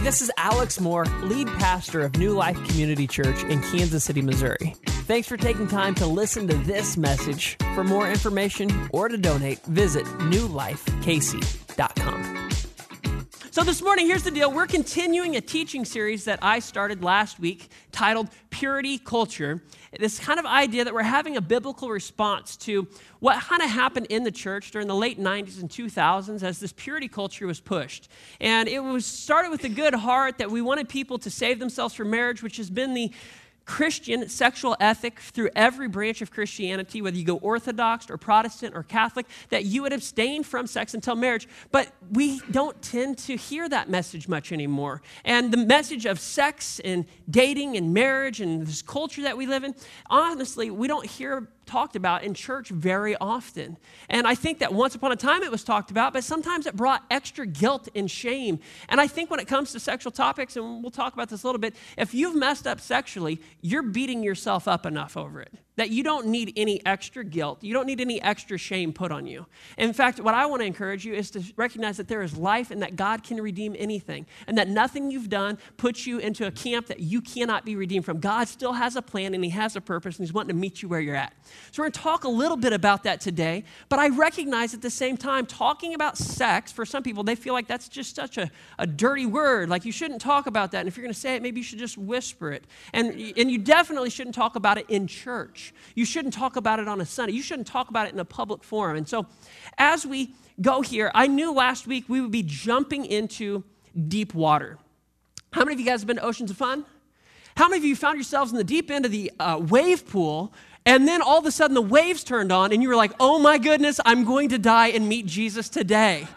This is Alex Moore, lead pastor of New Life Community Church in Kansas City, Missouri. Thanks for taking time to listen to this message. For more information or to donate, visit newlifekc.com. So, this morning, here's the deal. We're continuing a teaching series that I started last week titled Purity Culture. This kind of idea that we're having a biblical response to what kind of happened in the church during the late 90s and 2000s as this purity culture was pushed. And it was started with a good heart that we wanted people to save themselves from marriage, which has been the Christian sexual ethic through every branch of Christianity, whether you go Orthodox or Protestant or Catholic, that you would abstain from sex until marriage. But we don't tend to hear that message much anymore. And the message of sex and dating and marriage and this culture that we live in, honestly, we don't hear talked about in church very often. And I think that once upon a time it was talked about, but sometimes it brought extra guilt and shame. And I think when it comes to sexual topics, and we'll talk about this a little bit, if you've messed up sexually, you're beating yourself up enough over it that you don't need any extra guilt. You don't need any extra shame put on you. In fact, what I want to encourage you is to recognize that there is life and that God can redeem anything, and that nothing you've done puts you into a camp that you cannot be redeemed from. God still has a plan and He has a purpose, and He's wanting to meet you where you're at. So, we're going to talk a little bit about that today, but I recognize at the same time, talking about sex, for some people, they feel like that's just such a, a dirty word. Like you shouldn't talk about that. And if you're going to say it, maybe you should just whisper it. And, and you definitely shouldn't talk about it in church. You shouldn't talk about it on a Sunday. You shouldn't talk about it in a public forum. And so, as we go here, I knew last week we would be jumping into deep water. How many of you guys have been to Oceans of Fun? How many of you found yourselves in the deep end of the uh, wave pool and then all of a sudden the waves turned on and you were like, oh my goodness, I'm going to die and meet Jesus today?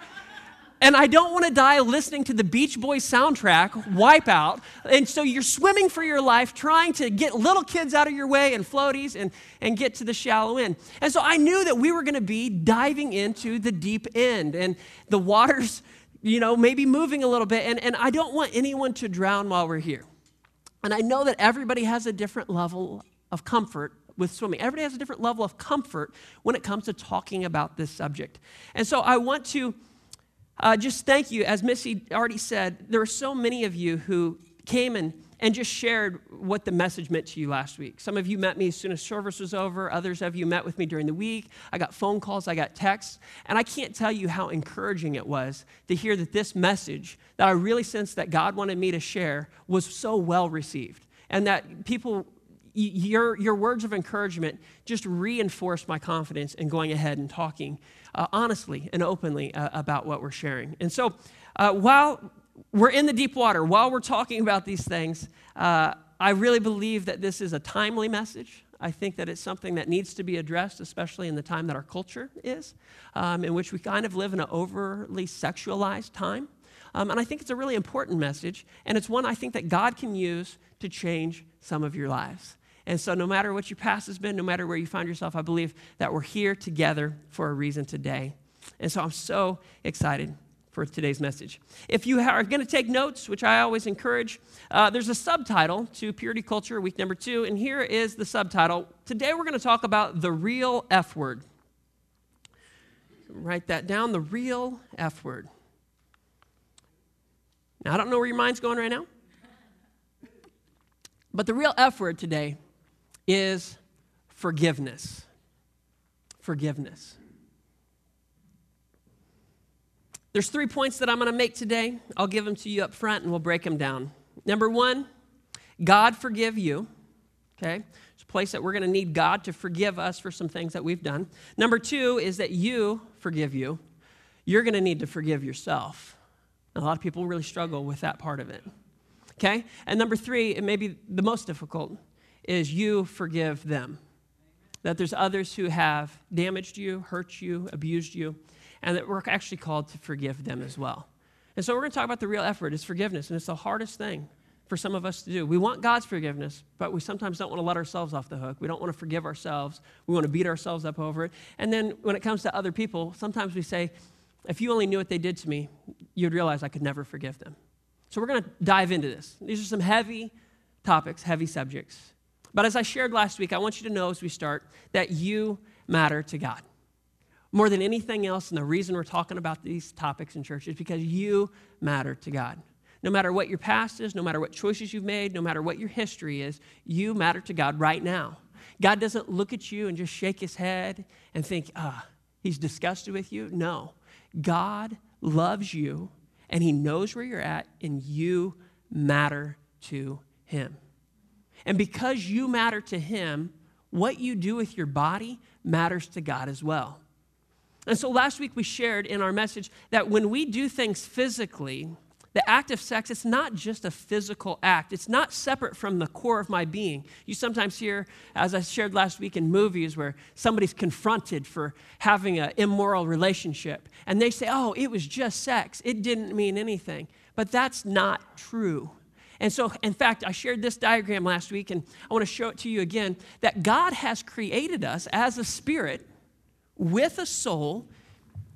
And I don't want to die listening to the Beach Boys soundtrack, Wipeout. And so you're swimming for your life, trying to get little kids out of your way and floaties and, and get to the shallow end. And so I knew that we were going to be diving into the deep end. And the water's, you know, maybe moving a little bit. And, and I don't want anyone to drown while we're here. And I know that everybody has a different level of comfort with swimming. Everybody has a different level of comfort when it comes to talking about this subject. And so I want to uh, just thank you. As Missy already said, there were so many of you who came and, and just shared what the message meant to you last week. Some of you met me as soon as service was over, others of you met with me during the week. I got phone calls, I got texts, and I can't tell you how encouraging it was to hear that this message that I really sensed that God wanted me to share was so well received. And that people your, your words of encouragement just reinforce my confidence in going ahead and talking uh, honestly and openly uh, about what we're sharing. And so, uh, while we're in the deep water, while we're talking about these things, uh, I really believe that this is a timely message. I think that it's something that needs to be addressed, especially in the time that our culture is, um, in which we kind of live in an overly sexualized time. Um, and I think it's a really important message, and it's one I think that God can use to change some of your lives. And so, no matter what your past has been, no matter where you find yourself, I believe that we're here together for a reason today. And so, I'm so excited for today's message. If you are going to take notes, which I always encourage, uh, there's a subtitle to Purity Culture, week number two, and here is the subtitle. Today, we're going to talk about the real F word. Write that down the real F word. Now, I don't know where your mind's going right now, but the real F word today is forgiveness. Forgiveness. There's three points that I'm going to make today. I'll give them to you up front and we'll break them down. Number one, God forgive you. Okay? It's a place that we're going to need God to forgive us for some things that we've done. Number two is that you forgive you. You're going to need to forgive yourself. A lot of people really struggle with that part of it. Okay? And number three, it may be the most difficult, is you forgive them. That there's others who have damaged you, hurt you, abused you, and that we're actually called to forgive them as well. And so we're going to talk about the real F word is forgiveness, and it's the hardest thing for some of us to do. We want God's forgiveness, but we sometimes don't want to let ourselves off the hook. We don't want to forgive ourselves. We want to beat ourselves up over it. And then when it comes to other people, sometimes we say, if you only knew what they did to me, you'd realize I could never forgive them. So we're going to dive into this. These are some heavy topics, heavy subjects. But as I shared last week, I want you to know as we start that you matter to God. More than anything else, and the reason we're talking about these topics in church is because you matter to God. No matter what your past is, no matter what choices you've made, no matter what your history is, you matter to God right now. God doesn't look at you and just shake his head and think, ah, he's disgusted with you. No. God loves you and he knows where you're at, and you matter to him. And because you matter to him, what you do with your body matters to God as well. And so last week we shared in our message that when we do things physically, the act of sex, it's not just a physical act. It's not separate from the core of my being. You sometimes hear, as I shared last week in movies, where somebody's confronted for having an immoral relationship. And they say, oh, it was just sex. It didn't mean anything. But that's not true. And so, in fact, I shared this diagram last week, and I want to show it to you again that God has created us as a spirit with a soul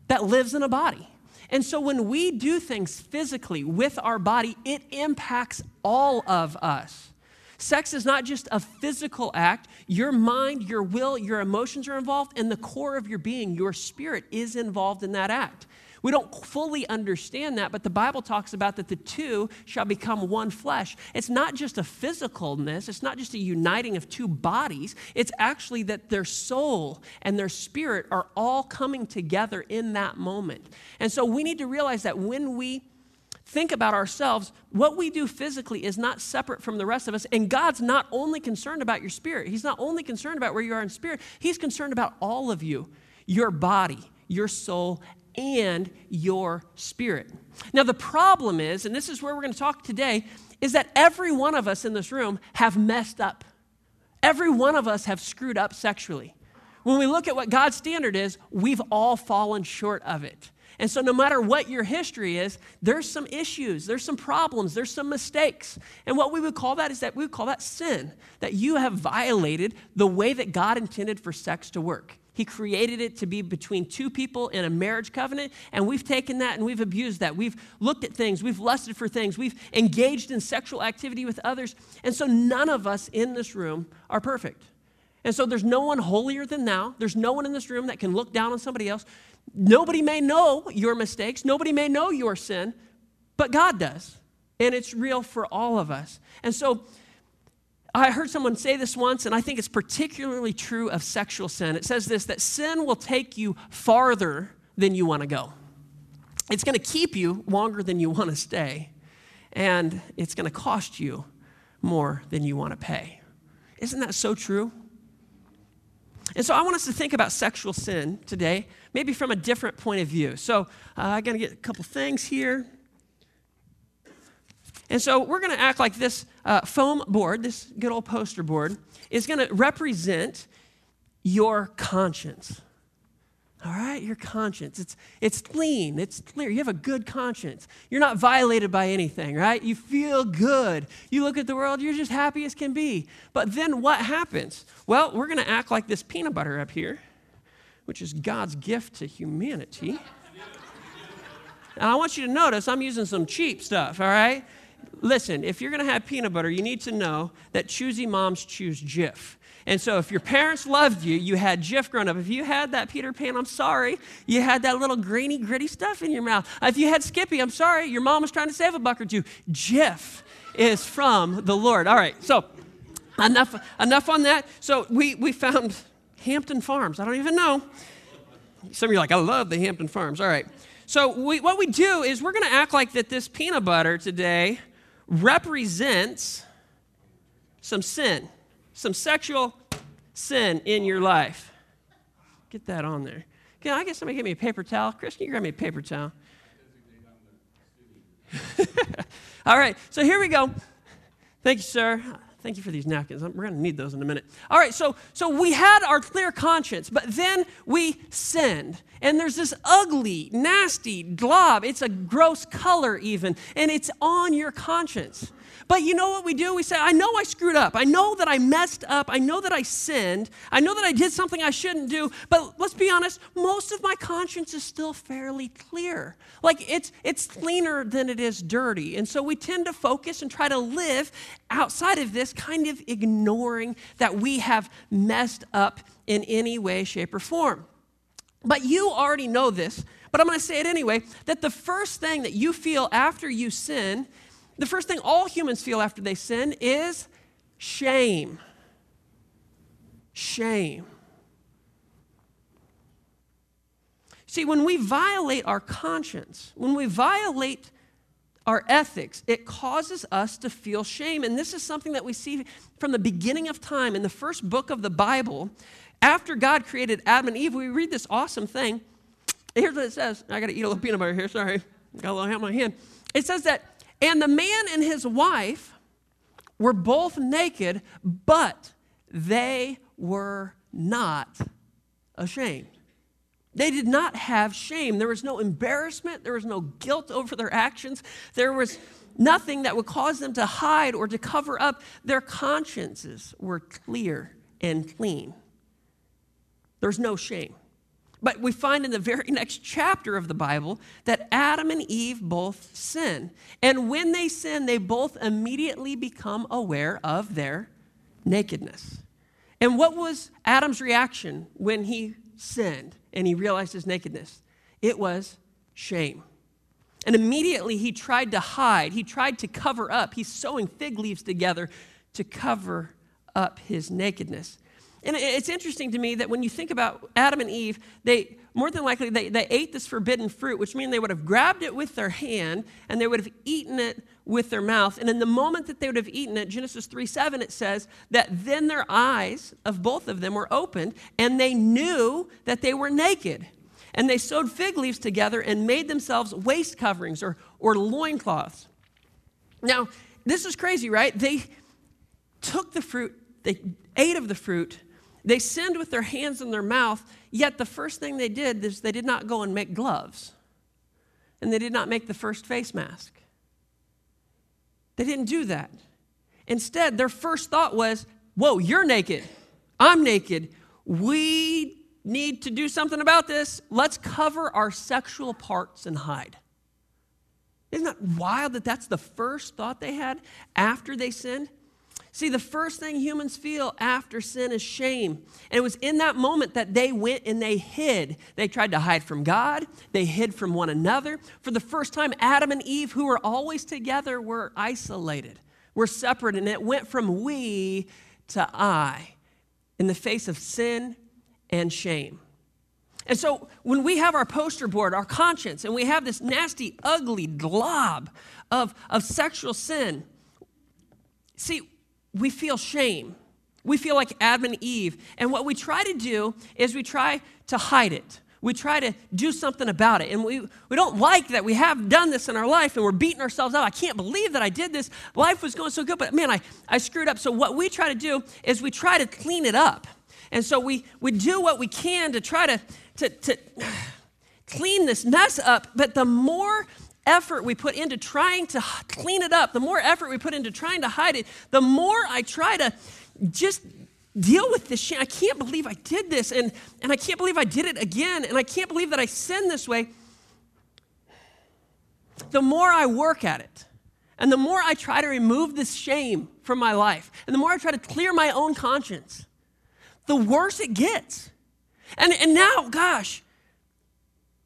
that lives in a body. And so when we do things physically with our body, it impacts all of us. Sex is not just a physical act. Your mind, your will, your emotions are involved, and the core of your being, your spirit, is involved in that act. We don't fully understand that, but the Bible talks about that the two shall become one flesh. It's not just a physicalness, it's not just a uniting of two bodies. It's actually that their soul and their spirit are all coming together in that moment. And so we need to realize that when we think about ourselves, what we do physically is not separate from the rest of us. And God's not only concerned about your spirit, He's not only concerned about where you are in spirit, He's concerned about all of you, your body, your soul, and your spirit. Now, the problem is, and this is where we're going to talk today, is that every one of us in this room have messed up. Every one of us have screwed up sexually. When we look at what God's standard is, we've all fallen short of it. And so, no matter what your history is, there's some issues, there's some problems, there's some mistakes. And what we would call that is that we would call that sin, that you have violated the way that God intended for sex to work. He created it to be between two people in a marriage covenant, and we've taken that and we've abused that. We've looked at things, we've lusted for things, we've engaged in sexual activity with others. And so none of us in this room are perfect. And so there's no one holier than thou. There's no one in this room that can look down on somebody else. Nobody may know your mistakes, nobody may know your sin, but God does. And it's real for all of us. And so I heard someone say this once, and I think it's particularly true of sexual sin. It says this that sin will take you farther than you want to go. It's going to keep you longer than you want to stay, and it's going to cost you more than you want to pay. Isn't that so true? And so I want us to think about sexual sin today, maybe from a different point of view. So uh, I'm going to get a couple things here. And so we're going to act like this uh, foam board, this good old poster board, is going to represent your conscience. All right, your conscience. It's, it's clean, it's clear. You have a good conscience. You're not violated by anything, right? You feel good. You look at the world, you're just happy as can be. But then what happens? Well, we're going to act like this peanut butter up here, which is God's gift to humanity. And I want you to notice I'm using some cheap stuff, all right? Listen, if you're going to have peanut butter, you need to know that choosy moms choose Jif. And so if your parents loved you, you had Jif growing up. If you had that Peter Pan, I'm sorry, you had that little grainy, gritty stuff in your mouth. If you had Skippy, I'm sorry, your mom was trying to save a buck or two. Jif is from the Lord. All right, so enough, enough on that. So we, we found Hampton Farms. I don't even know. Some of you are like, I love the Hampton Farms. All right. So we, what we do is we're going to act like that this peanut butter today represents some sin, some sexual sin in your life. Get that on there. Can I get somebody give me a paper towel? Chris, can you grab me a paper towel? All right, so here we go. Thank you, sir. Thank you for these napkins. We're going to need those in a minute. All right, so so we had our clear conscience, but then we sinned. And there's this ugly, nasty glob. It's a gross color even, and it's on your conscience. But you know what we do? We say, I know I screwed up. I know that I messed up. I know that I sinned. I know that I did something I shouldn't do. But let's be honest, most of my conscience is still fairly clear. Like it's, it's cleaner than it is dirty. And so we tend to focus and try to live outside of this, kind of ignoring that we have messed up in any way, shape, or form. But you already know this, but I'm going to say it anyway that the first thing that you feel after you sin the first thing all humans feel after they sin is shame. Shame. See, when we violate our conscience, when we violate our ethics, it causes us to feel shame. And this is something that we see from the beginning of time in the first book of the Bible. After God created Adam and Eve, we read this awesome thing. Here's what it says. I got to eat a little peanut butter here. Sorry. Got a little in my hand. It says that, and the man and his wife were both naked, but they were not ashamed. They did not have shame. There was no embarrassment. There was no guilt over their actions. There was nothing that would cause them to hide or to cover up. Their consciences were clear and clean. There's no shame. But we find in the very next chapter of the Bible that Adam and Eve both sin. And when they sin, they both immediately become aware of their nakedness. And what was Adam's reaction when he sinned and he realized his nakedness? It was shame. And immediately he tried to hide, he tried to cover up. He's sewing fig leaves together to cover up his nakedness. And it's interesting to me that when you think about Adam and Eve, they more than likely they, they ate this forbidden fruit, which means they would have grabbed it with their hand and they would have eaten it with their mouth. And in the moment that they would have eaten it, Genesis 3 7, it says that then their eyes of both of them were opened and they knew that they were naked. And they sewed fig leaves together and made themselves waist coverings or, or loincloths. Now, this is crazy, right? They took the fruit, they ate of the fruit, they sinned with their hands in their mouth, yet the first thing they did is they did not go and make gloves. And they did not make the first face mask. They didn't do that. Instead, their first thought was, Whoa, you're naked. I'm naked. We need to do something about this. Let's cover our sexual parts and hide. Isn't that wild that that's the first thought they had after they sinned? See, the first thing humans feel after sin is shame. And it was in that moment that they went and they hid. They tried to hide from God, they hid from one another. For the first time, Adam and Eve, who were always together, were isolated, were separate. And it went from we to I in the face of sin and shame. And so when we have our poster board, our conscience, and we have this nasty, ugly glob of, of sexual sin, see, we feel shame. We feel like Adam and Eve. And what we try to do is we try to hide it. We try to do something about it. And we, we don't like that we have done this in our life and we're beating ourselves up. I can't believe that I did this. Life was going so good, but man, I, I screwed up. So, what we try to do is we try to clean it up. And so, we, we do what we can to try to, to, to clean this mess up. But the more effort we put into trying to clean it up, the more effort we put into trying to hide it, the more I try to just deal with this shame. I can't believe I did this, and, and I can't believe I did it again, and I can't believe that I sinned this way. The more I work at it, and the more I try to remove this shame from my life, and the more I try to clear my own conscience, the worse it gets. And, and now, gosh,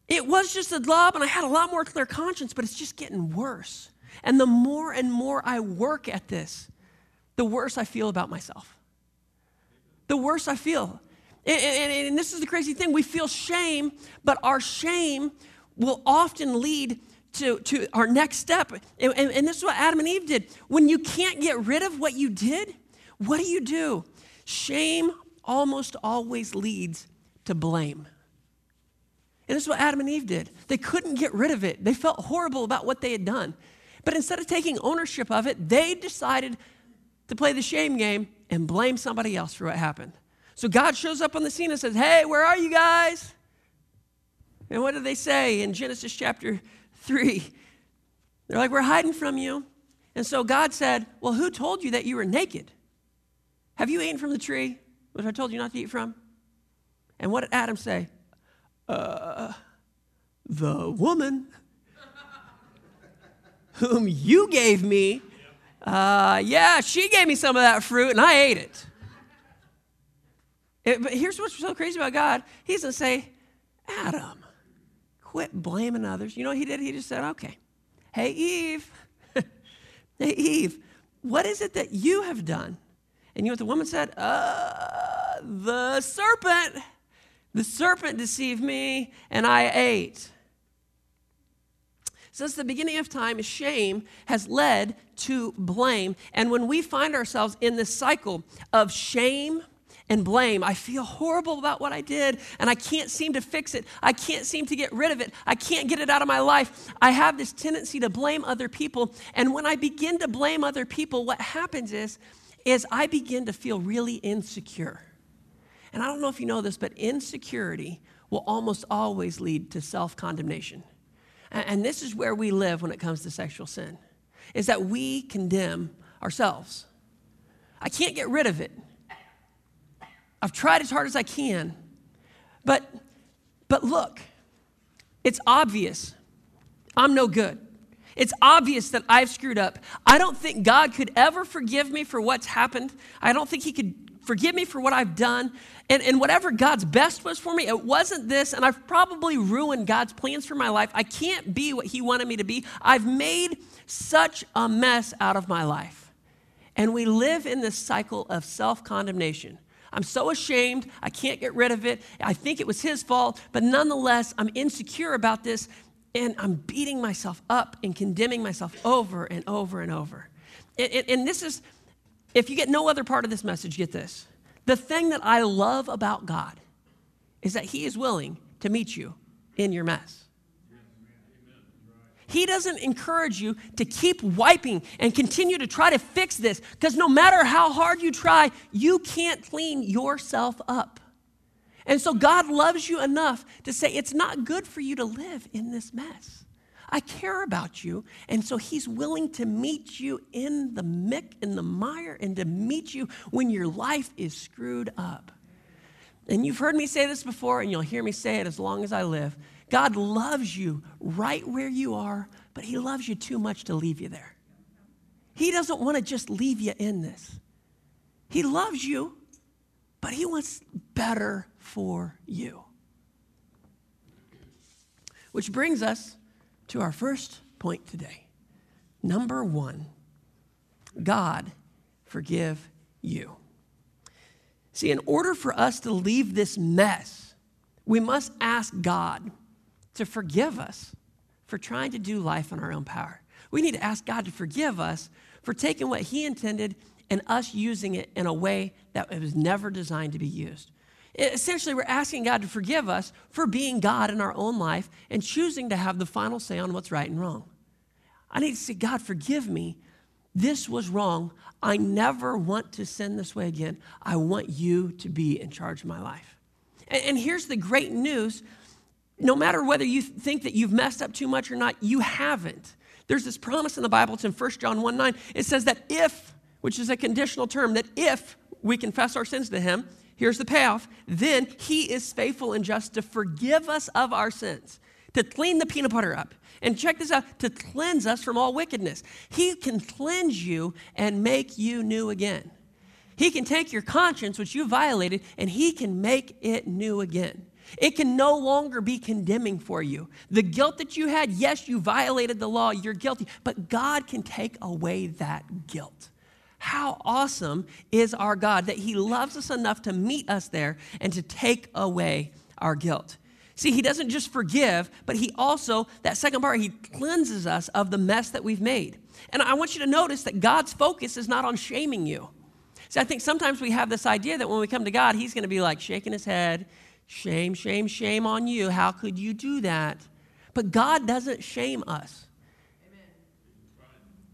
it was just a glob, and I had a lot more clear conscience, but it's just getting worse. And the more and more I work at this, the worse I feel about myself. The worse I feel. And, and, and, this is the crazy thing we feel shame, but our shame will often lead to, to our next step. And, and this is what Adam and Eve did. When you can't get rid of what you did, what do you do? Shame almost always leads to blame. And this is what Adam and Eve did. They couldn't get rid of it. They felt horrible about what they had done. But instead of taking ownership of it, they decided to play the shame game and blame somebody else for what happened. So God shows up on the scene and says, Hey, where are you guys? And what do they say in Genesis chapter 3? They're like, We're hiding from you. And so God said, Well, who told you that you were naked? Have you eaten from the tree which I told you not to eat from? And what did Adam say? Uh, the woman whom you gave me, uh, yeah, she gave me some of that fruit and I ate it. it. But here's what's so crazy about God He doesn't say, Adam, quit blaming others. You know what he did? He just said, okay, hey, Eve, Hey, Eve, what is it that you have done? And you know what the woman said? Uh, the serpent. The serpent deceived me, and I ate. Since the beginning of time, shame has led to blame. And when we find ourselves in this cycle of shame, and blame. I feel horrible about what I did and I can't seem to fix it. I can't seem to get rid of it. I can't get it out of my life. I have this tendency to blame other people. And when I begin to blame other people, what happens is is I begin to feel really insecure. And I don't know if you know this, but insecurity will almost always lead to self-condemnation. And this is where we live when it comes to sexual sin. Is that we condemn ourselves. I can't get rid of it. I've tried as hard as I can. But, but look, it's obvious I'm no good. It's obvious that I've screwed up. I don't think God could ever forgive me for what's happened. I don't think He could forgive me for what I've done. And, and whatever God's best was for me, it wasn't this. And I've probably ruined God's plans for my life. I can't be what He wanted me to be. I've made such a mess out of my life. And we live in this cycle of self condemnation. I'm so ashamed. I can't get rid of it. I think it was his fault, but nonetheless, I'm insecure about this and I'm beating myself up and condemning myself over and over and over. And, and, and, this is, if you get no other part of this message, get this. The thing that I love about God is that He is willing to meet you in your mess. He doesn't encourage you to keep wiping and continue to try to fix this because no matter how hard you try, you can't clean yourself up. And so God loves you enough to say, it's not good for you to live in this mess. I care about you. And so he's willing to meet you in the mick, in the mire, and to meet you when your life is screwed up. And you've heard me say this before, and you'll hear me say it as long as I live. God loves you right where you are, but He loves you too much to leave you there. He doesn't want to just leave you in this. He loves you, but He wants better for you. Which brings us to our first point today. Number one, God forgive you. See, in order for us to leave this mess, we must ask God to forgive us for trying to do life in our own power. We need to ask God to forgive us for taking what He intended and us using it in a way that it was never designed to be used. Essentially, we're asking God to forgive us for being God in our own life and choosing to have the final say on what's right and wrong. I need to say, God, forgive me. This was wrong. I never want to sin this way again. I want you to be in charge of my life. And, here's the great news no matter whether you think that you've messed up too much or not, you haven't. There's this promise in the Bible, it's in 1 John 1 9. It says that if, which is a conditional term, that if we confess our sins to Him, here's the payoff, then He is faithful and just to forgive us of our sins, to clean the peanut butter up. And check this out to cleanse us from all wickedness. He can cleanse you and make you new again. He can take your conscience, which you violated, and He can make it new again. It can no longer be condemning for you. The guilt that you had, yes, you violated the law, you're guilty, but God can take away that guilt. How awesome is our God that He loves us enough to meet us there and to take away our guilt. See, He doesn't just forgive, but He also, that second part, He cleanses us of the mess that we've made. And I want you to notice that God's focus is not on shaming you. See, I think sometimes we have this idea that when we come to God, He's going to be like shaking His head Shame, shame, shame on you. How could you do that? But God doesn't shame us.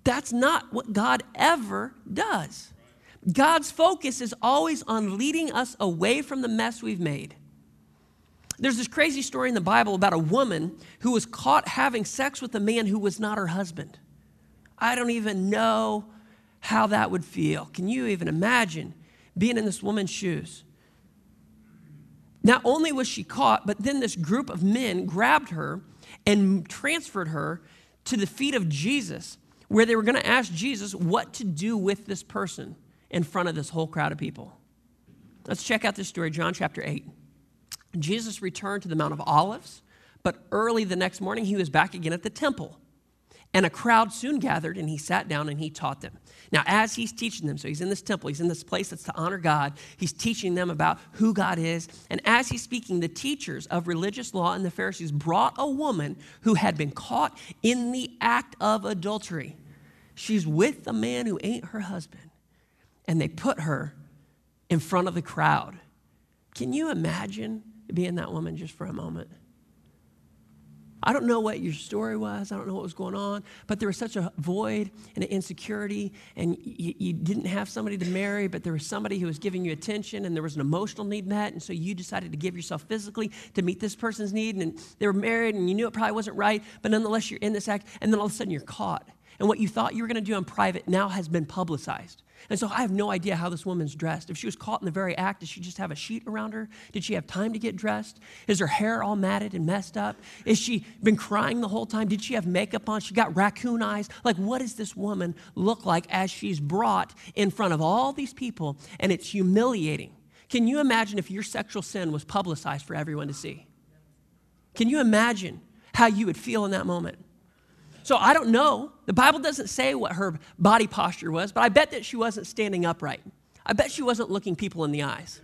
That's not what God ever does. God's focus is always on leading us away from the mess we've made. There's this crazy story in the Bible about a woman who was caught having sex with a man who was not her husband. I don't even know how that would feel. Can you even imagine being in this woman's shoes? Not only was she caught, but then this group of men grabbed her and transferred her to the feet of Jesus, where they were going to ask Jesus what to do with this person in front of this whole crowd of people. Let's check out this story, John chapter 8. Jesus returned to the Mount of Olives, but early the next morning he was back again at the temple. And a crowd soon gathered, and he sat down and he taught them. Now, as he's teaching them, so he's in this temple, he's in this place that's to honor God, he's teaching them about who God is. And as he's speaking, the teachers of religious law and the Pharisees brought a woman who had been caught in the act of adultery. She's with a man who ain't her husband. And they put her in front of the crowd. Can you imagine being that woman just for a moment? I don't know what your story was. I don't know what was going on, but there was such a void and an insecurity, and you, you, didn't have somebody to marry, but there was somebody who was giving you attention, and there was an emotional need met, and so you decided to give yourself physically to meet this person's need, and they were married, and you knew it probably wasn't right, but nonetheless, you're in this act, and then all of a sudden you're caught. And what you thought you were going to do in private now has been publicized. And so I have no idea how this woman's dressed. If she was caught in the very act, did she just have a sheet around her? Did she have time to get dressed? Is her hair all matted and messed up? Is she been crying the whole time? Did she have makeup on? She got raccoon eyes? Like, what does this woman look like as she's brought in front of all these people and it's humiliating? Can you imagine if your sexual sin was publicized for everyone to see? Can you imagine how you would feel in that moment? So I don't know. The Bible doesn't say what her body posture was, but I bet that she wasn't standing upright. I bet she wasn't looking people in the eyes.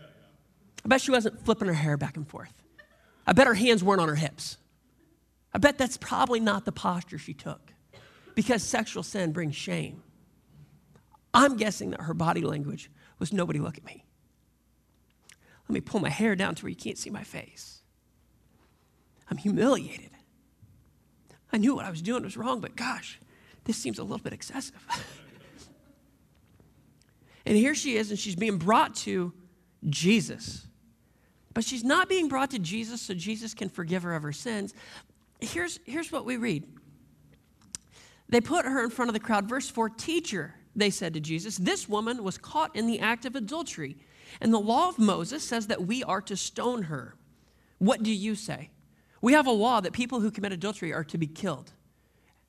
I bet she wasn't flipping her hair back and forth. I bet her hands weren't on her hips. I bet that's probably not the posture she took because sexual sin brings shame. I'm guessing that her body language was nobody look at me. Let me pull my hair down to where you can't see my face. I'm humiliated. I knew what I was doing was wrong, but gosh, this seems a little bit excessive. and here she is, and she's being brought to Jesus. But she's not being brought to Jesus so Jesus can forgive her of her sins. Here's, here's what we read They put her in front of the crowd. Verse 4 Teacher, they said to Jesus, this woman was caught in the act of adultery, and the law of Moses says that we are to stone her. What do you say? We have a law that people who commit adultery are to be killed.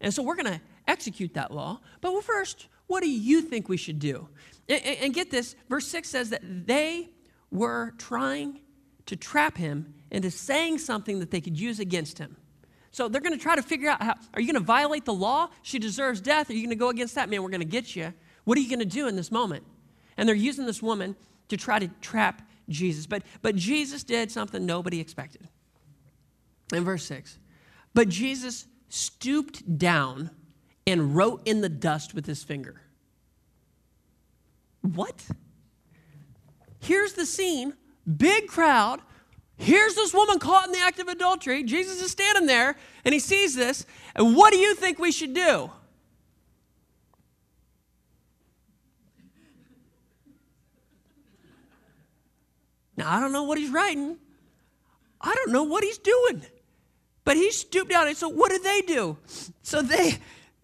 And so we're going to execute that law. But first, what do you think we should do? And, and, get this verse 6 says that they were trying to trap him into saying something that they could use against him. So they're going to try to figure out how are you going to violate the law? She deserves death. Are you going to go against that? Man, we're going to get you. What are you going to do in this moment? And they're using this woman to try to trap Jesus. But, but Jesus did something nobody expected in verse 6. But Jesus stooped down and wrote in the dust with his finger. What? Here's the scene big crowd. Here's this woman caught in the act of adultery. Jesus is standing there and he sees this. And what do you think we should do? Now, I don't know what he's writing. I don't know what he's doing. But he stooped down. And so what did they do? So they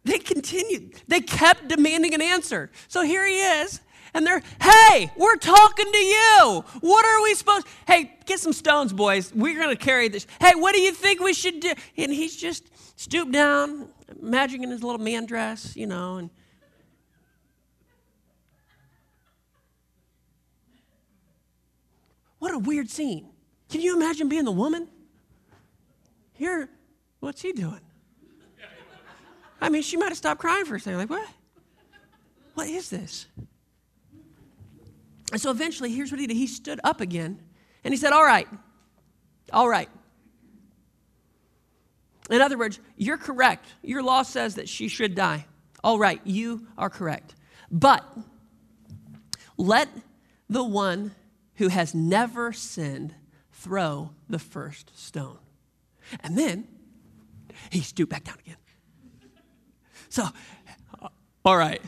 they continued. They kept demanding an answer. So here he is. And they're, hey, we're talking to you. What are we supposed? Hey, get some stones, boys. We're to carry this. Hey, what do you think we should do? And he's just stooped down, imagining in his little man dress, you know, and What a weird scene. Can you imagine being the woman? Here, what's he doing? I mean, she might have stopped crying for a second. Like, what? What is this? And so eventually, here's what he did. He stood up again and he said, All right, all right. In other words, you're correct. Your law says that she should die. All right, you are correct. But let the one who has never sinned throw the first stone. And then he stooped back down again. So, uh, all right,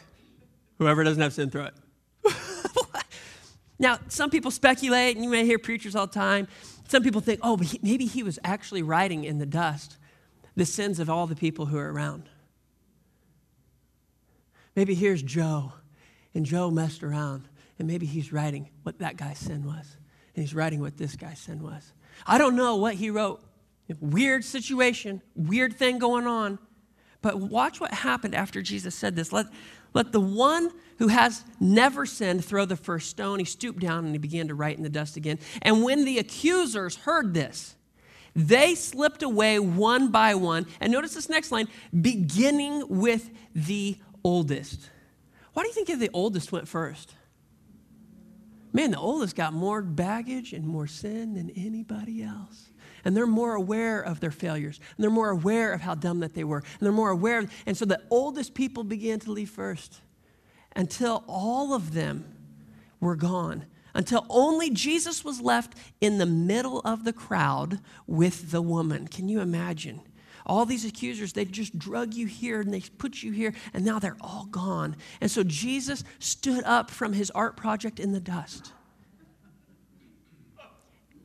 whoever doesn't have sin, throw it. now, some people speculate, and you may hear preachers all the time. Some people think, oh, but he, maybe he was actually writing in the dust the sins of all the people who are around. Maybe here's Joe, and Joe messed around, and maybe he's writing what that guy's sin was, and he's writing what this guy's sin was. I don't know what he wrote, Weird situation, weird thing going on. But watch what happened after Jesus said this. Let, let the one who has never sinned throw the first stone. He stooped down and he began to write in the dust again. And when the accusers heard this, They slipped away one by one. And notice this next line beginning with the oldest. Why do you think the oldest went first? Man, the oldest got more baggage and more sin than anybody else. And they're more aware of their failures. And they're more aware of how dumb that they were. And they're more aware. Of, and so the oldest people began to leave first until all of them were gone. Until only Jesus was left in the middle of the crowd with the woman. Can you imagine? all these accusers, they just drug you here and they put you here, and now they're all gone. And so Jesus stood up from his art project in the dust.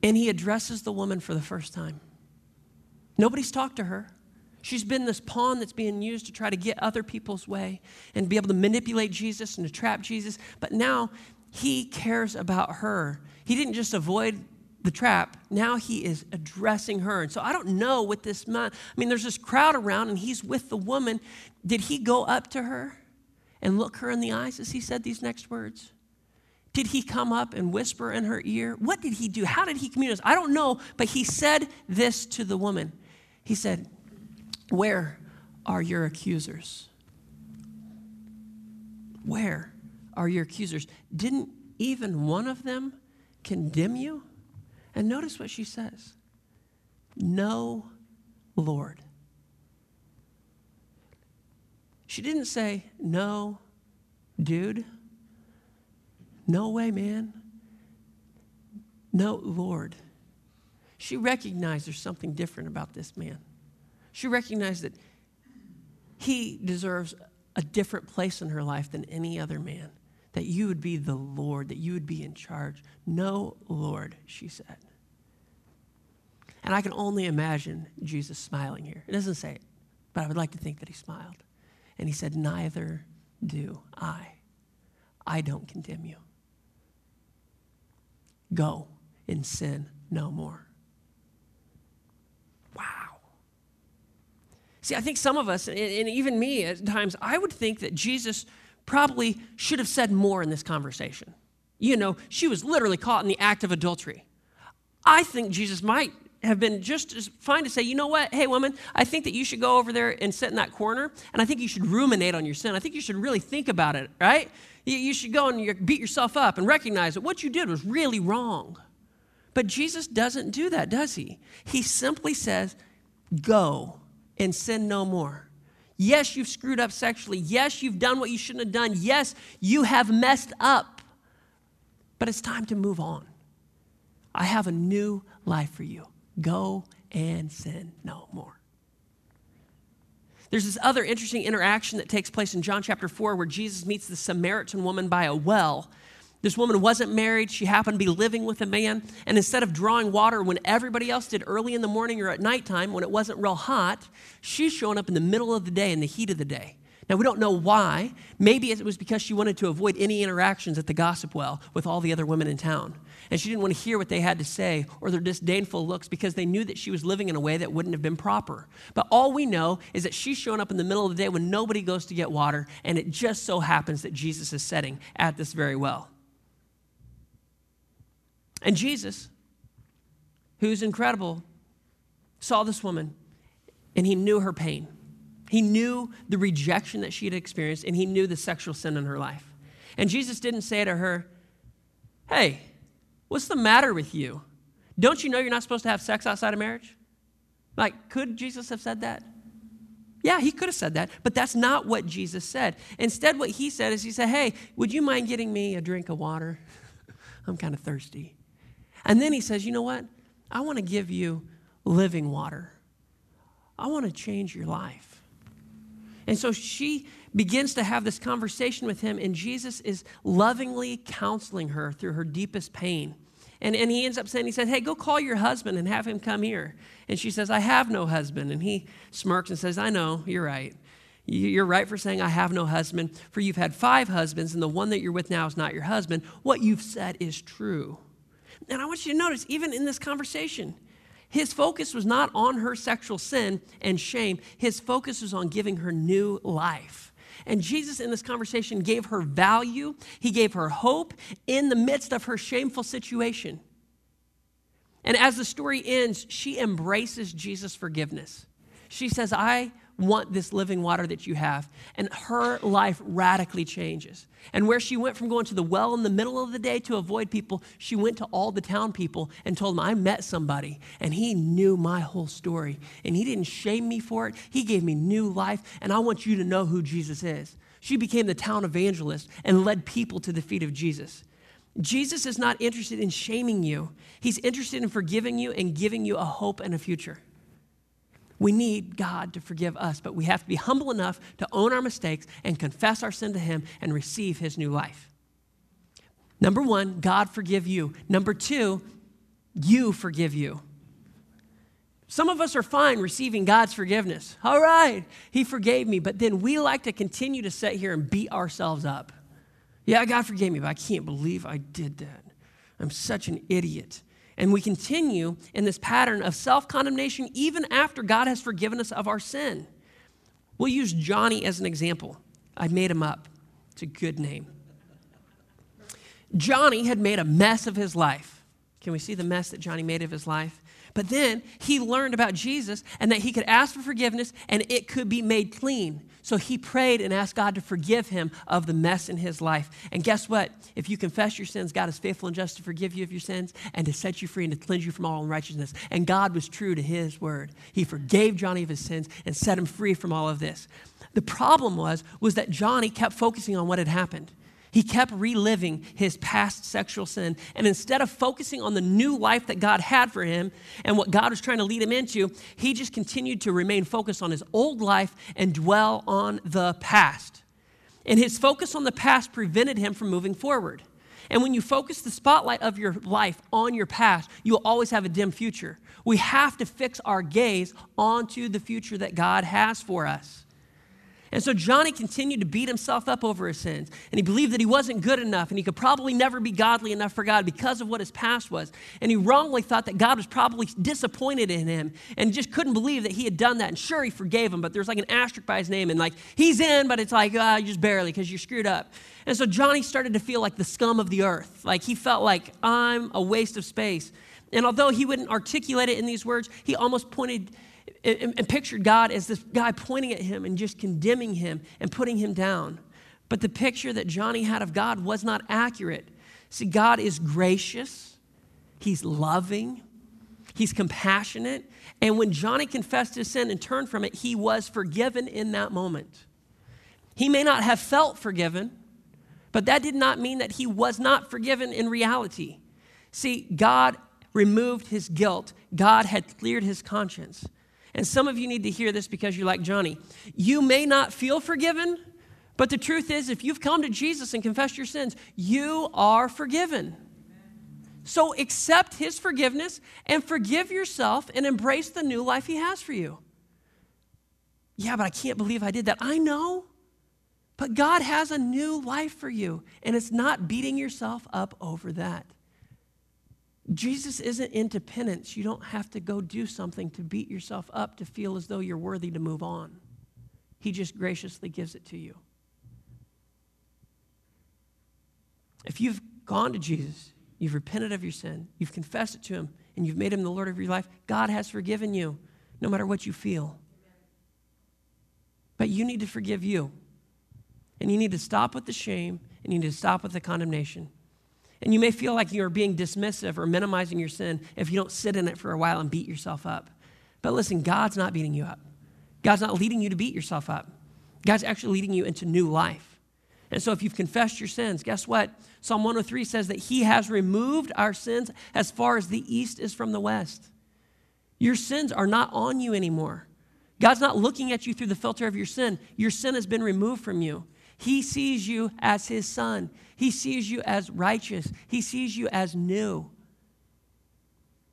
And he addresses the woman for the first time. Nobody's talked to her. She's been this pawn that's being used to try to get other people's way and be able to manipulate Jesus and to trap Jesus. But now he cares about her. He didn't just avoid the trap, now he is addressing her. And so I don't know what this man, I mean, there's this crowd around and he's with the woman. Did he go up to her and look her in the eyes as he said these next words? Did he come up and whisper in her ear? What did he do? How did he communicate? I don't know, but he said this to the woman. He said, Where are your accusers? Where are your accusers? Didn't even one of them condemn you? And notice what she says No, Lord. She didn't say, No, dude. No way, man. No, Lord. She recognized there's something different about this man. She recognized that he deserves a different place in her life than any other man that you would be the Lord, that you would be in charge. No, Lord, she said. And I can only imagine Jesus smiling here. It doesn't say it, but I would like to think that he smiled. And he said, Neither do I. I don't condemn you. Go and sin no more. Wow. See, I think some of us, and even me at times, I would think that Jesus probably should have said more in this conversation. You know, she was literally caught in the act of adultery. I think Jesus might have been just as fine to say, you know what, hey, woman, I think that you should go over there and sit in that corner, and I think you should ruminate on your sin. I think you should really think about it, right? You should go and beat yourself up and recognize that what you did was really wrong. But Jesus doesn't do that, does he? He simply says, go and sin no more. Yes, you've screwed up sexually. Yes, you've done what you shouldn't have done. Yes, you have messed up. But it's time to move on. I have a new life for you. Go and sin no more. There's this other interesting interaction that takes place in John chapter 4 where Jesus meets the Samaritan woman by a well. This woman wasn't married. She happened to be living with a man. And instead of drawing water when everybody else did early in the morning or at nighttime when it wasn't real hot, she's showing up in the middle of the day, in the heat of the day. Now, we don't know why. Maybe it was because she wanted to avoid any interactions at the gossip well with all the other women in town. And she didn't want to hear what they had to say or their disdainful looks because they knew that she was living in a way that wouldn't have been proper. But all we know is that she's showing up in the middle of the day when nobody goes to get water, and it just so happens that Jesus is setting at this very well. And Jesus, who's incredible, saw this woman and he knew her pain. He knew the rejection that she had experienced and he knew the sexual sin in her life. And Jesus didn't say to her, Hey, what's the matter with you? Don't you know you're not supposed to have sex outside of marriage? Like, could Jesus have said that? Yeah, he could have said that, but that's not what Jesus said. Instead, what he said is, he said, Hey, would you mind getting me a drink of water? I'm kind of thirsty. And then he says, You know what? I want to give you living water. I want to change your life. And so she begins to have this conversation with him, and Jesus is lovingly counseling her through her deepest pain. And, and he ends up saying, He says, Hey, go call your husband and have him come here. And she says, I have no husband. And he smirks and says, I know, you're right. You're right for saying, I have no husband, for you've had five husbands, and the one that you're with now is not your husband. What you've said is true. And I want you to notice, even in this conversation, his focus was not on her sexual sin and shame. His focus was on giving her new life. And Jesus, in this conversation, gave her value. He gave her hope in the midst of her shameful situation. And as the story ends, she embraces Jesus' forgiveness. She says, I want this living water that you have. And her life radically changes. And where she went from going to the well in the middle of the day to avoid people, she went to all the town people and told them, I met somebody and he knew my whole story. And he didn't shame me for it, he gave me new life. And I want you to know who Jesus is. She became the town evangelist and led people to the feet of Jesus. Jesus is not interested in shaming you, he's interested in forgiving you and giving you a hope and a future. We need God to forgive us, but we have to be humble enough to own our mistakes and confess our sin to Him and receive His new life. Number one, God forgive you. Number two, you forgive you. Some of us are fine receiving God's forgiveness. All right, He forgave me, but then we like to continue to sit here and beat ourselves up. Yeah, God forgave me, but I can't believe I did that. I'm such an idiot. And we continue in this pattern of self condemnation even after God has forgiven us of our sin. We'll use Johnny as an example. I made him up, it's a good name. Johnny had made a mess of his life. Can we see the mess that Johnny made of his life? But then he learned about Jesus and that he could ask for forgiveness and it could be made clean. So he prayed and asked God to forgive him of the mess in his life. And guess what? If you confess your sins, God is faithful and just to forgive you of your sins and to set you free and to cleanse you from all unrighteousness. And God was true to his word. He forgave Johnny of his sins and set him free from all of this. The problem was was that Johnny kept focusing on what had happened. He kept reliving his past sexual sin. And instead of focusing on the new life that God had for him and what God was trying to lead him into, he just continued to remain focused on his old life and dwell on the past. And his focus on the past prevented him from moving forward. And when you focus the spotlight of your life on your past, you will always have a dim future. We have to fix our gaze onto the future that God has for us. And so Johnny continued to beat himself up over his sins. And he believed that he wasn't good enough and he could probably never be godly enough for God because of what his past was. And he wrongly thought that God was probably disappointed in him and just couldn't believe that he had done that. And sure, he forgave him, but there's like an asterisk by his name. And like, he's in, but it's like, uh, just barely because you're screwed up. And so Johnny started to feel like the scum of the earth. Like he felt like, I'm a waste of space. And although he wouldn't articulate it in these words, he almost pointed and, and pictured God as this guy pointing at him and just condemning him and putting him down. But the picture that Johnny had of God was not accurate. See, God is gracious, He's loving, He's compassionate. And when Johnny confessed his sin and turned from it, he was forgiven in that moment. He may not have felt forgiven, but that did not mean that he was not forgiven in reality. See, God removed his guilt, God had cleared his conscience. And some of you need to hear this because you're like Johnny. You may not feel forgiven, but the truth is, if you've come to Jesus and confessed your sins, you are forgiven. So accept his forgiveness and forgive yourself and embrace the new life he has for you. Yeah, but I can't believe I did that. I know. But God has a new life for you, and it's not beating yourself up over that. Jesus isn't into penance. You don't have to go do something to beat yourself up to feel as though you're worthy to move on. He just graciously gives it to you. If you've gone to Jesus, you've repented of your sin, you've confessed it to Him, and you've made Him the Lord of your life, God has forgiven you no matter what you feel. But you need to forgive you. And you need to stop with the shame, and you need to stop with the condemnation. And you may feel like you're being dismissive or minimizing your sin if you don't sit in it for a while and beat yourself up. But listen, God's not beating you up. God's not leading you to beat yourself up. God's actually leading you into new life. And so if you've confessed your sins, guess what? Psalm 103 says that He has removed our sins as far as the east is from the west. Your sins are not on you anymore. God's not looking at you through the filter of your sin. Your sin has been removed from you. He sees you as his son. He sees you as righteous. He sees you as new.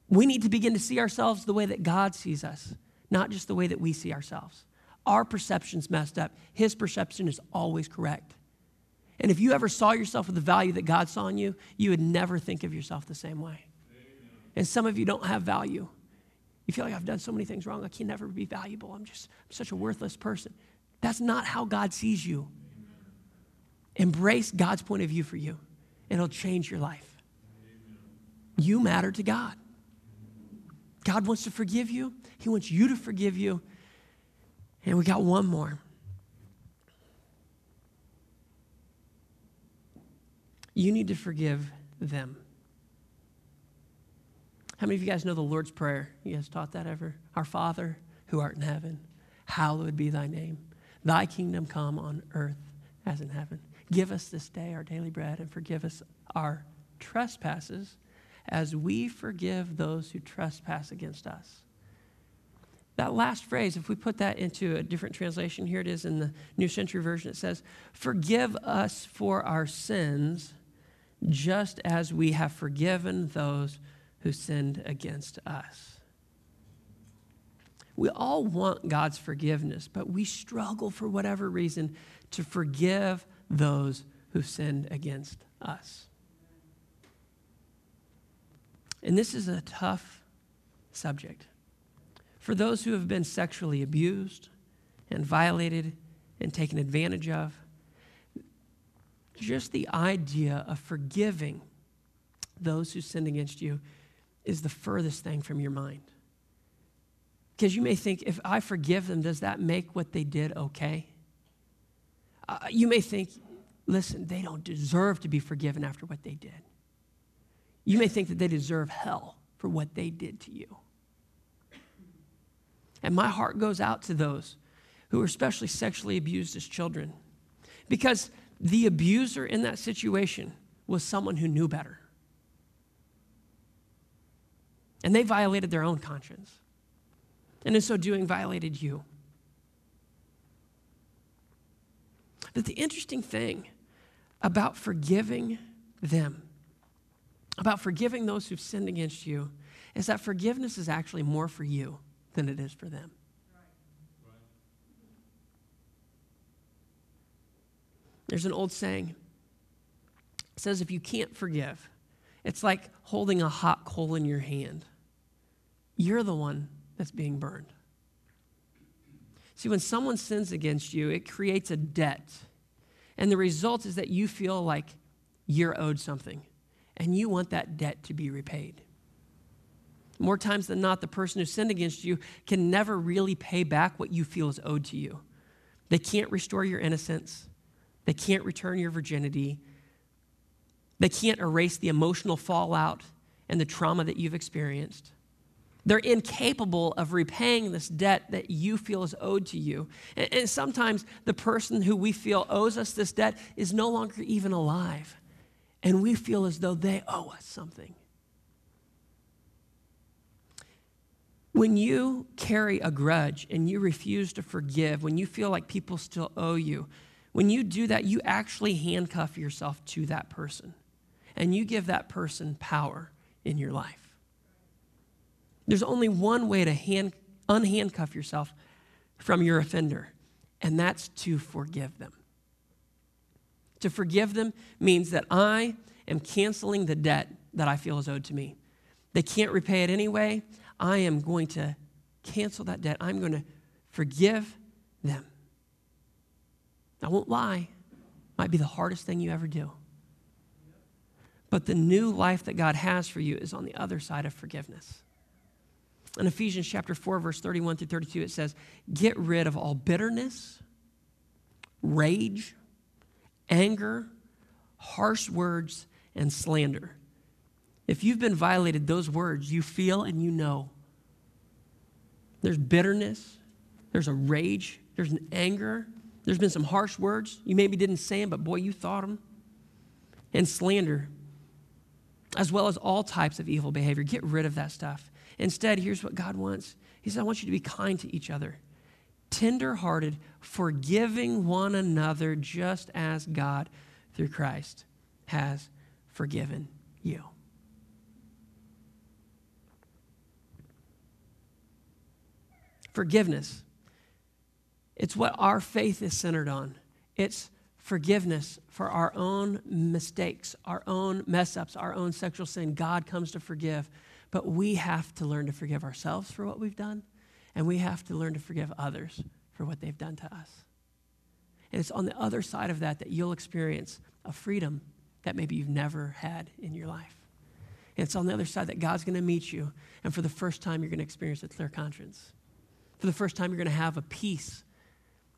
We need to begin to see ourselves the way that God sees us, not just the way that we see ourselves. Our perception's messed up. His perception is always correct. And if you ever saw yourself with the value that God saw in you, you would never think of yourself the same way. And some of you don't have value. You feel like I've done so many things wrong, I can never be valuable. I'm just I'm such a worthless person. That's not how God sees you. Embrace God's point of view for you, it'll change your life. You matter to God. God wants to forgive you, He wants you to forgive you. And we got one more. You need to forgive them. How many of you guys know the Lord's Prayer? You guys taught that ever? Our Father who art in heaven, hallowed be thy name. Thy kingdom come on earth as in heaven. Give us this day our daily bread and forgive us our trespasses as we forgive those who trespass against us. That last phrase, if we put that into a different translation, here it is in the New Century Version, it says, Forgive us for our sins, just as we have forgiven those who sinned against us. We all want God's forgiveness, but we struggle for whatever reason to forgive those who sinned against us. And this is a tough subject. For those who have been sexually abused and violated and taken advantage of, just the idea of forgiving those who sinned against you is the furthest thing from your mind. Because you may think, if I forgive them, does that make what they did okay? Uh, you may think, listen, they don't deserve to be forgiven after what they did. You may think that they deserve hell for what they did to you. And my heart goes out to those who were especially sexually abused as children. Because the abuser in that situation was someone who knew better. And they violated their own conscience. And in so doing, violated you. But the interesting thing about forgiving them, about forgiving those who've sinned against you, is that forgiveness is actually more for you than it is for them. There's an old saying. It says if you can't forgive, it's like holding a hot coal in your hand. You're the one that's being burned. See, when someone sins against you, it creates a debt. And the result is that you feel like you're owed something, and you want that debt to be repaid. More times than not, the person who sinned against you can never really pay back what you feel is owed to you. They can't restore your innocence, they can't return your virginity, they can't erase the emotional fallout and the trauma that you've experienced. They're incapable of repaying this debt that you feel is owed to you. And, and, sometimes the person who we feel owes us this debt is no longer even alive. And we feel as though they owe us something. When you carry a grudge and you refuse to forgive, when you feel like people still owe you, when you do that, you actually handcuff yourself to that person and you give that person power in your life. There's only one way to hand, unhandcuff yourself from your offender, and that's to forgive them. To forgive them means that I am canceling the debt that I feel is owed to me. They can't repay it anyway. I am going to cancel that debt. I'm going to forgive them. I won't lie, might be the hardest thing you ever do. But the new life that God has for you is on the other side of forgiveness. In Ephesians chapter 4, verse 31 through 32, it says, Get rid of all bitterness, rage, anger, harsh words, and slander if you've been violated, those words you feel and you know. There's bitterness, there's a rage, there's an anger, there's been some harsh words. You maybe didn't say them, but boy, you thought them. And slander, as well as all types of evil behavior. Get rid of that stuff. Instead, here's what God wants He says, I want you to be kind to each other, tender-hearted, forgiving one another, just as God, through Christ, has forgiven you. Forgiveness. It's what our faith is centered on. It's forgiveness for our own mistakes, our own mess ups, our own sexual sin. God comes to forgive. But we have to learn to forgive ourselves for what we've done, and we have to learn to forgive others for what they've done to us. And it's on the other side of that that you'll experience a freedom that maybe you've never had in your life. And it's on the other side that God's going to meet you. And for the first time, you're going to experience a clear conscience. For the first time, you're going to have a peace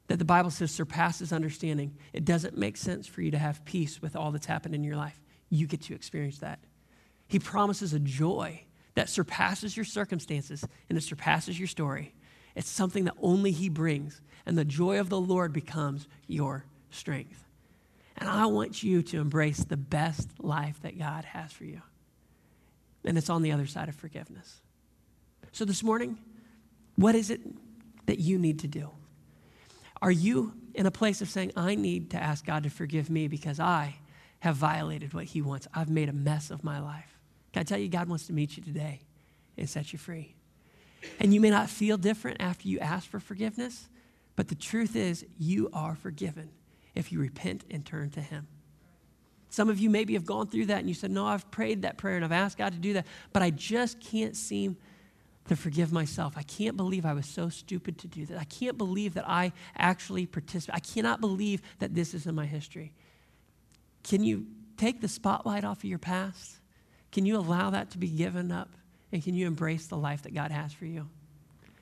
that the Bible says surpasses understanding. It doesn't make sense for you to have peace with all that's happened in your life. You get to experience that. He promises a joy that surpasses your circumstances and it surpasses your story. It's something that only He brings, and the joy of the Lord becomes your strength. And I want you to embrace the best life that God has for you. And it's on the other side of forgiveness. So this morning, what is it that you need to do? Are you in a place of saying, I need to ask God to forgive me because I have violated what He wants? I've made a mess of my life. Can I tell you, God wants to meet you today and set you free? And you may not feel different after you ask for forgiveness, but the truth is, you are forgiven if you repent and turn to Him. Some of you maybe have gone through that and you said, No, I've prayed that prayer and I've asked God to do that, but I just can't seem to forgive myself. I can't believe I was so stupid to do that. I can't believe that I actually participated. I cannot believe that this is in my history. Can you take the spotlight off of your past? Can you allow that to be given up? And can you embrace the life that God has for you?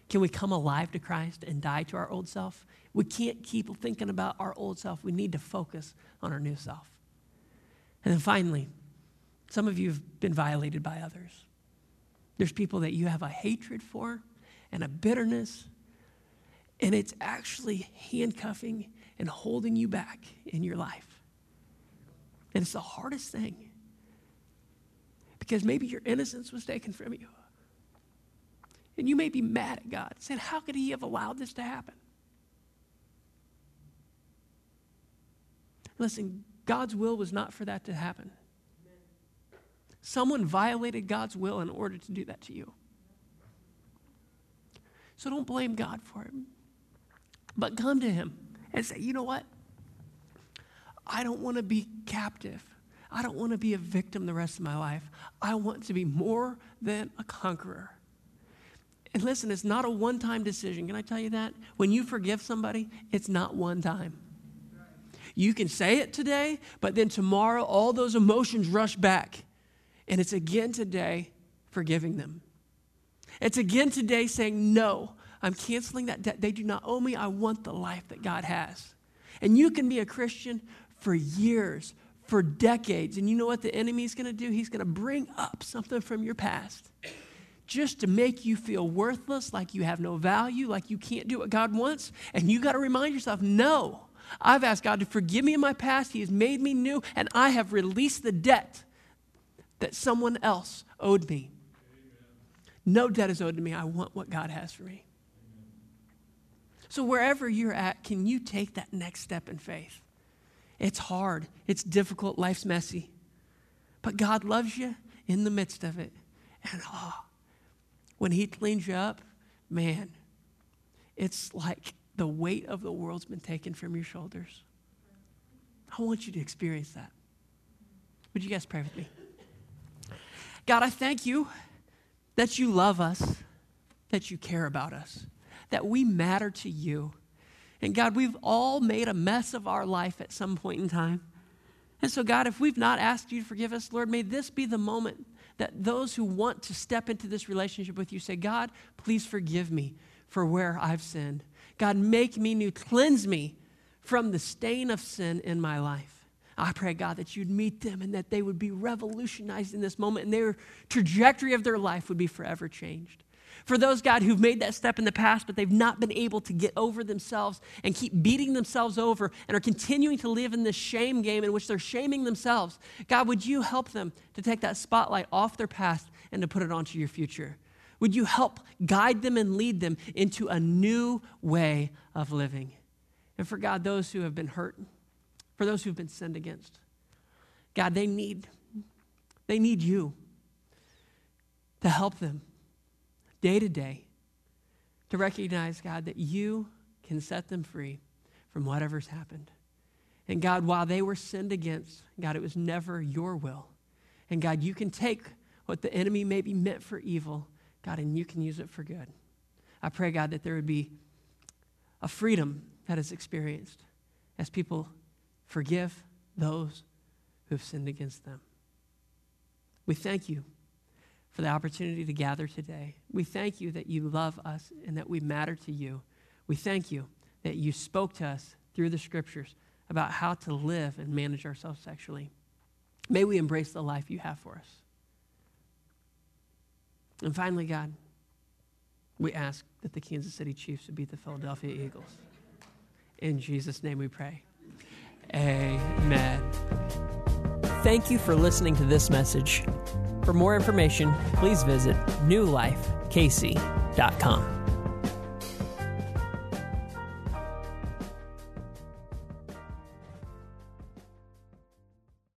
Can we come alive to Christ and die to our old self? We can't keep thinking about our old self. We need to focus on our new self. And then finally, some of you have been violated by others. There's people that you have a hatred for and a bitterness, and it's actually handcuffing and holding you back in your life. And it's the hardest thing because maybe your innocence was taken from you. And you may be mad at God, saying, How could He have allowed this to happen? Listen, God's will was not for that to happen. Someone violated God's will in order to do that to you. So don't blame God for it. But come to Him and say, you know what? I don't want to be captive. I don't want to be a victim the rest of my life. I want to be more than a conqueror. And listen, it's not a one time decision. Can I tell you that? When you forgive somebody, it's not one time. You can say it today, but then tomorrow all those emotions rush back. And it's again today forgiving them. It's again today saying, No, I'm canceling that debt. They do not owe me. I want the life that God has. And you can be a Christian for years, for decades. And you know what the enemy is going to do? He's going to bring up something from your past just to make you feel worthless, like you have no value, like you can't do what God wants. And you got to remind yourself, no, I've asked God to forgive me in my past. He has made me new, and I have released the debt that someone else owed me. No debt is owed to me. I want what God has for me. So, wherever you're at, can you take that next step in faith? It's hard, it's difficult, life's messy. But God loves you in the midst of it. And oh, when He cleans you up, man, it's like the weight of the world's been taken from your shoulders. I want you to experience that. Would you guys pray with me? God, I thank you that you love us, that you care about us, that we matter to you. And God, we've all made a mess of our life at some point in time. And so, God, if we've not asked you to forgive us, Lord, may this be the moment that those who want to step into this relationship with you say, God, please forgive me for where I've sinned. God, make me new, cleanse me from the stain of sin in my life. I pray, God, that you'd meet them and that they would be revolutionized in this moment and their trajectory of their life would be forever changed. For those, God, who've made that step in the past, but they've not been able to get over themselves and keep beating themselves over and are continuing to live in this shame game in which they're shaming themselves, God, would you help them to take that spotlight off their past and to put it onto your future? Would you help guide them and lead them into a new way of living? And for God, those who have been hurt, for those who've been sinned against. God, they need, they need you to help them day to day to recognize, God, that you can set them free from whatever's happened. And God, while they were sinned against, God, it was never your will. And God, you can take what the enemy may be meant for evil, God, and you can use it for good. I pray, God, that there would be a freedom that is experienced as people Forgive those who have sinned against them. We thank you for the opportunity to gather today. We thank you that you love us and that we matter to you. We thank you that you spoke to us through the scriptures about how to live and manage ourselves sexually. May we embrace the life you have for us. And finally, God, we ask that the Kansas City Chiefs would beat the Philadelphia Eagles. In Jesus' name we pray. Amen. Thank you for listening to this message. For more information, please visit newlifekc.com.